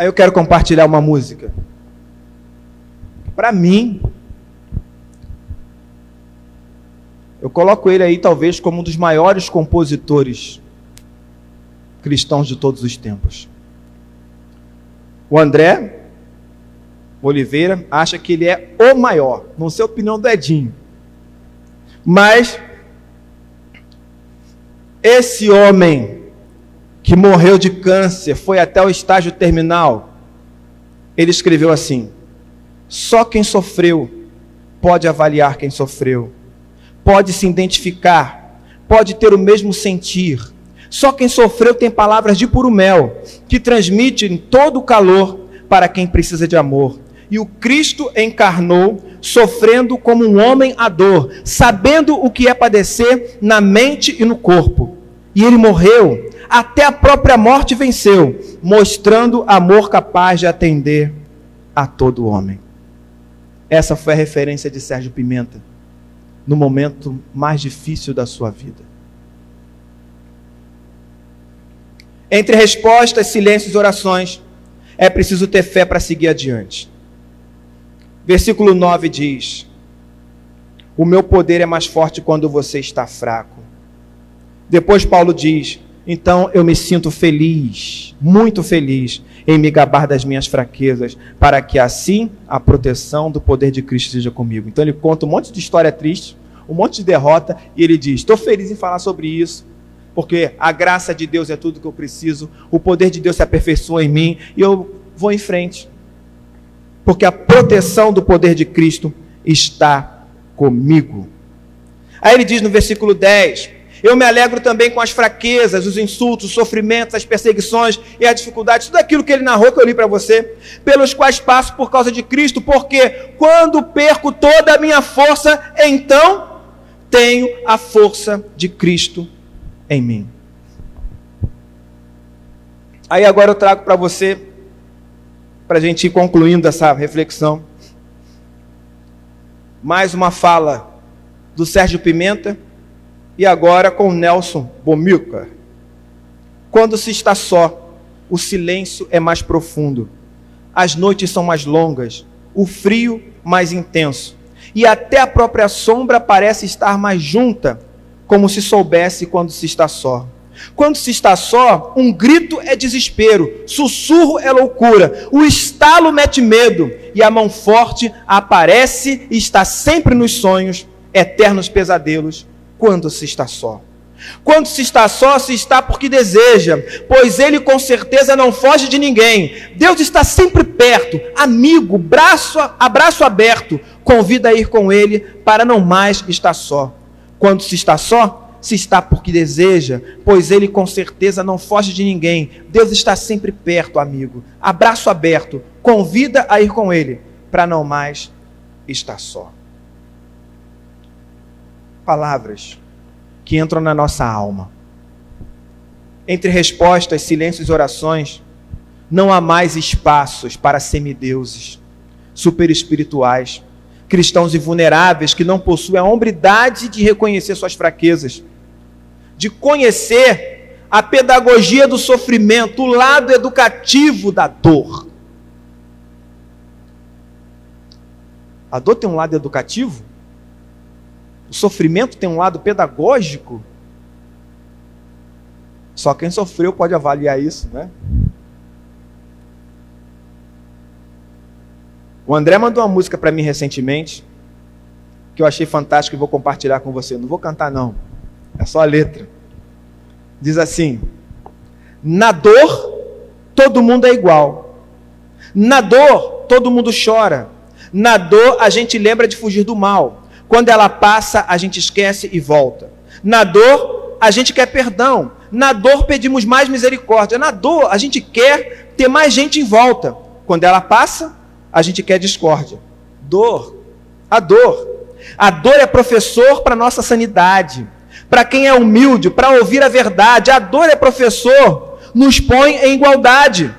Speaker 1: Aí eu quero compartilhar uma música. Para mim, eu coloco ele aí talvez como um dos maiores compositores cristãos de todos os tempos. O André Oliveira acha que ele é o maior, não sei a opinião do Edinho. Mas esse homem que morreu de câncer, foi até o estágio terminal, ele escreveu assim: só quem sofreu pode avaliar quem sofreu, pode se identificar, pode ter o mesmo sentir. Só quem sofreu tem palavras de puro mel, que transmitem todo o calor para quem precisa de amor. E o Cristo encarnou, sofrendo como um homem a dor, sabendo o que é padecer na mente e no corpo. E ele morreu, até a própria morte venceu, mostrando amor capaz de atender a todo homem. Essa foi a referência de Sérgio Pimenta no momento mais difícil da sua vida. Entre respostas, silêncios e orações, é preciso ter fé para seguir adiante. Versículo 9 diz: O meu poder é mais forte quando você está fraco. Depois, Paulo diz: Então eu me sinto feliz, muito feliz, em me gabar das minhas fraquezas, para que assim a proteção do poder de Cristo seja comigo. Então ele conta um monte de história triste, um monte de derrota, e ele diz: Estou feliz em falar sobre isso, porque a graça de Deus é tudo que eu preciso, o poder de Deus se aperfeiçoa em mim, e eu vou em frente, porque a proteção do poder de Cristo está comigo. Aí ele diz no versículo 10: eu me alegro também com as fraquezas, os insultos, os sofrimentos, as perseguições e as dificuldades, tudo aquilo que ele narrou que eu li para você, pelos quais passo por causa de Cristo, porque quando perco toda a minha força, então tenho a força de Cristo em mim. Aí agora eu trago para você, para a gente ir concluindo essa reflexão, mais uma fala do Sérgio Pimenta e agora com Nelson Bomilcar. Quando se está só, o silêncio é mais profundo, as noites são mais longas, o frio mais intenso, e até a própria sombra parece estar mais junta, como se soubesse quando se está só. Quando se está só, um grito é desespero, sussurro é loucura, o estalo mete medo e a mão forte aparece e está sempre nos sonhos, eternos pesadelos, quando se está só. Quando se está só, se está porque deseja, pois ele com certeza não foge de ninguém. Deus está sempre perto, amigo, braço, abraço aberto, convida a ir com ele para não mais estar só. Quando se está só, se está porque deseja, pois ele com certeza não foge de ninguém. Deus está sempre perto, amigo. Abraço aberto, convida a ir com ele, para não mais estar só. Palavras que entram na nossa alma. Entre respostas, silêncios e orações, não há mais espaços para semideuses, superespirituais, cristãos invulneráveis que não possuem a hombridade de reconhecer suas fraquezas de conhecer a pedagogia do sofrimento, o lado educativo da dor. A dor tem um lado educativo? O sofrimento tem um lado pedagógico? Só quem sofreu pode avaliar isso, né? O André mandou uma música para mim recentemente, que eu achei fantástica e vou compartilhar com você. Não vou cantar, não. É só a letra. Diz assim: Na dor, todo mundo é igual. Na dor, todo mundo chora. Na dor, a gente lembra de fugir do mal. Quando ela passa, a gente esquece e volta. Na dor, a gente quer perdão. Na dor, pedimos mais misericórdia. Na dor, a gente quer ter mais gente em volta. Quando ela passa, a gente quer discórdia. Dor. A dor. A dor é professor para nossa sanidade para quem é humilde, para ouvir a verdade. A dor é professor, nos põe em igualdade.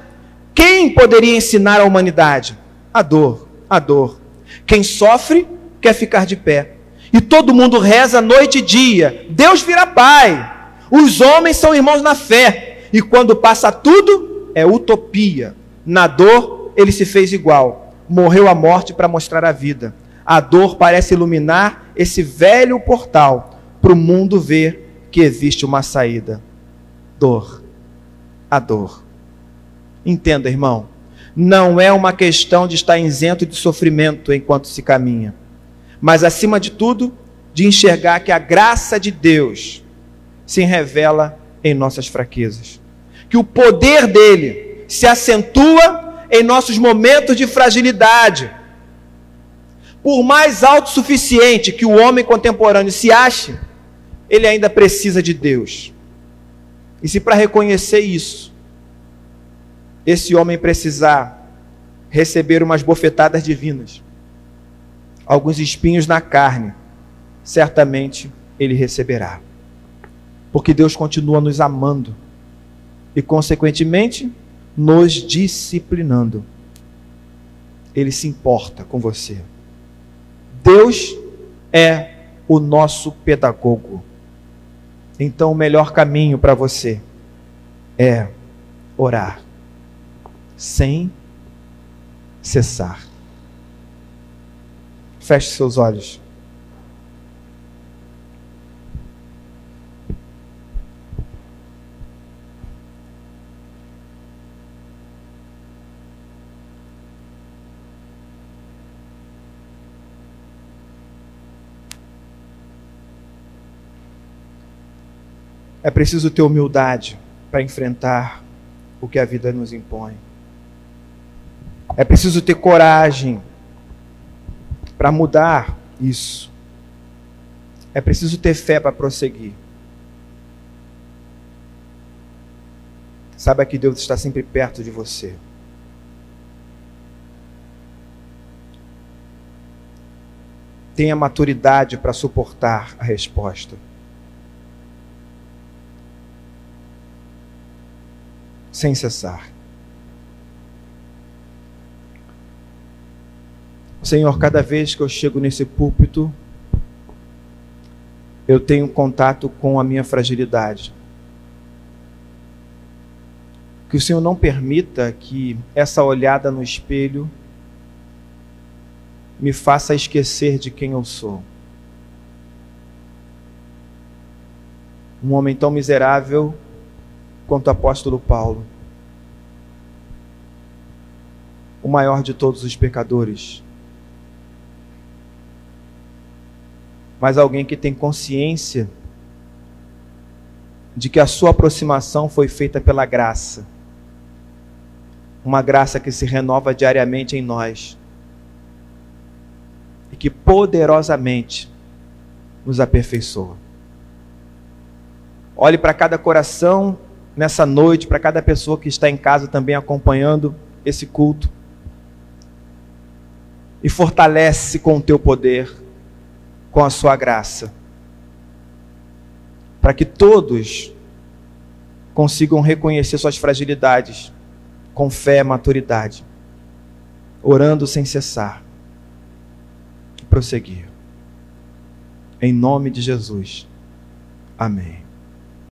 Speaker 1: Quem poderia ensinar a humanidade? A dor, a dor. Quem sofre quer ficar de pé. E todo mundo reza noite e dia. Deus vira pai. Os homens são irmãos na fé. E quando passa tudo, é utopia. Na dor, ele se fez igual. Morreu a morte para mostrar a vida. A dor parece iluminar esse velho portal para o mundo ver que existe uma saída: dor. A dor. Entenda, irmão, não é uma questão de estar isento de sofrimento enquanto se caminha, mas acima de tudo, de enxergar que a graça de Deus se revela em nossas fraquezas, que o poder dele se acentua em nossos momentos de fragilidade. Por mais autossuficiente que o homem contemporâneo se ache, ele ainda precisa de Deus. E se para reconhecer isso, esse homem precisar receber umas bofetadas divinas, alguns espinhos na carne, certamente ele receberá. Porque Deus continua nos amando e, consequentemente, nos disciplinando. Ele se importa com você. Deus é o nosso pedagogo. Então, o melhor caminho para você é orar sem cessar. Feche seus olhos. É preciso ter humildade para enfrentar o que a vida nos impõe. É preciso ter coragem para mudar isso. É preciso ter fé para prosseguir. Saiba que Deus está sempre perto de você. Tenha maturidade para suportar a resposta. sem cessar. Senhor, cada vez que eu chego nesse púlpito, eu tenho contato com a minha fragilidade. Que o Senhor não permita que essa olhada no espelho me faça esquecer de quem eu sou. Um homem tão miserável quanto o apóstolo Paulo, o maior de todos os pecadores, mas alguém que tem consciência de que a sua aproximação foi feita pela graça. Uma graça que se renova diariamente em nós e que poderosamente nos aperfeiçoa. Olhe para cada coração nessa noite, para cada pessoa que está em casa também acompanhando esse culto. E fortalece com o teu poder, com a sua graça para que todos consigam reconhecer suas fragilidades com fé e maturidade, orando sem cessar e prosseguir. Em nome de Jesus. Amém.